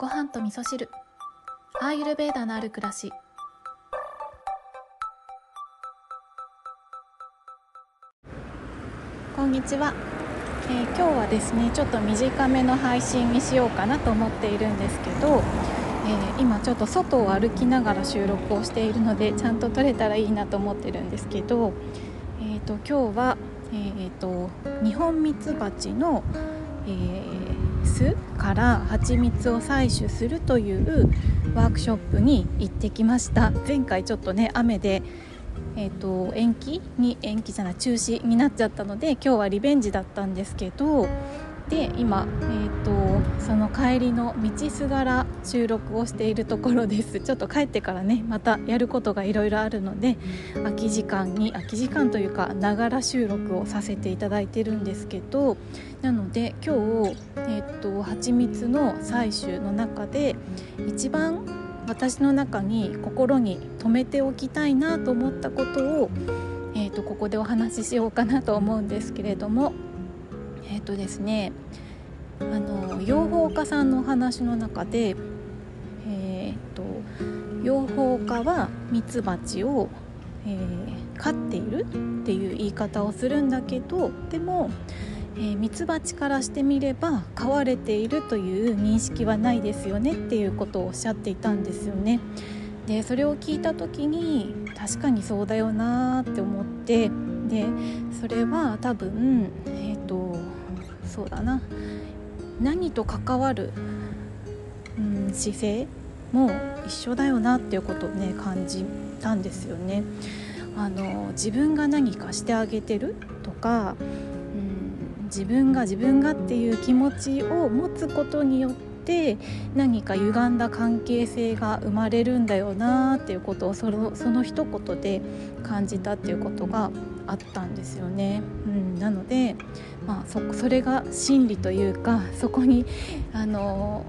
ご飯と味噌汁。アーユルベーダのある暮らし。こんにちは、えー、今日はですねちょっと短めの配信にしようかなと思っているんですけど、えー、今ちょっと外を歩きながら収録をしているのでちゃんと撮れたらいいなと思ってるんですけど、えーと、今日は、えーと、日本ミツバチの、えー、から蜂蜜を採取するというワークショップに行ってきました。前回ちょっとね雨でえーと、延期に延期じゃない中止になっちゃったので今日はリベンジだったんですけどで今、えーと、その帰りの道すがら収録をしているところです。ちょっと帰ってからねまたやることがいろいろあるので空き時間に空き時間というかながら収録をさせていただいてるんですけどなので今日、えーと、と蜂蜜の採取の中で一番私の中に心に留めておきたいなと思ったことを、えーと、ここでお話ししようかなと思うんですけれどもえっ、ー、とですねあの養蜂家さんのお話の中で、えーと、養蜂家はミツバチを、えー、飼っているっていう言い方をするんだけどでもミツバチからしてみれば飼われているという認識はないですよねっていうことをおっしゃっていたんですよね。でそれを聞いた時に確かにそうだよなって思ってでそれは多分え、ー、そうだな何と関わる、うん、姿勢も一緒だよなっていうことをね感じたんですよね。あの自分が何かしてあげてるとかうん自分が自分がっていう気持ちを持つことによって何か歪んだ関係性が生まれるんだよなっていうことをそのその一言で感じたっていうことがあったんですよね。うん、なので、まあ、そそれが真理というかそこにあの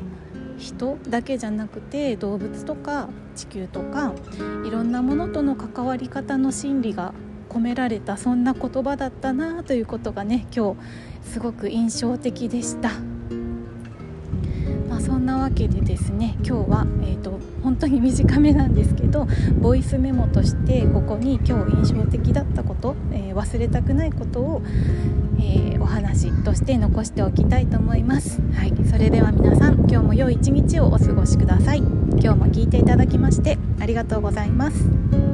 人だけじゃなくて動物とか地球とかいろんなものとの関わり方の真理が込められたそんな言葉だったなということがね今日すごく印象的でした。そんなわけでですね今日は、えーと、本当に短めなんですけどボイスメモとしてここに今日印象的だったこと、えー、忘れたくないことを、えー、お話として残しておきたいと思います。はい、それでは皆さん今日も良い一日をお過ごしください。今日も聞いていただきましてありがとうございます。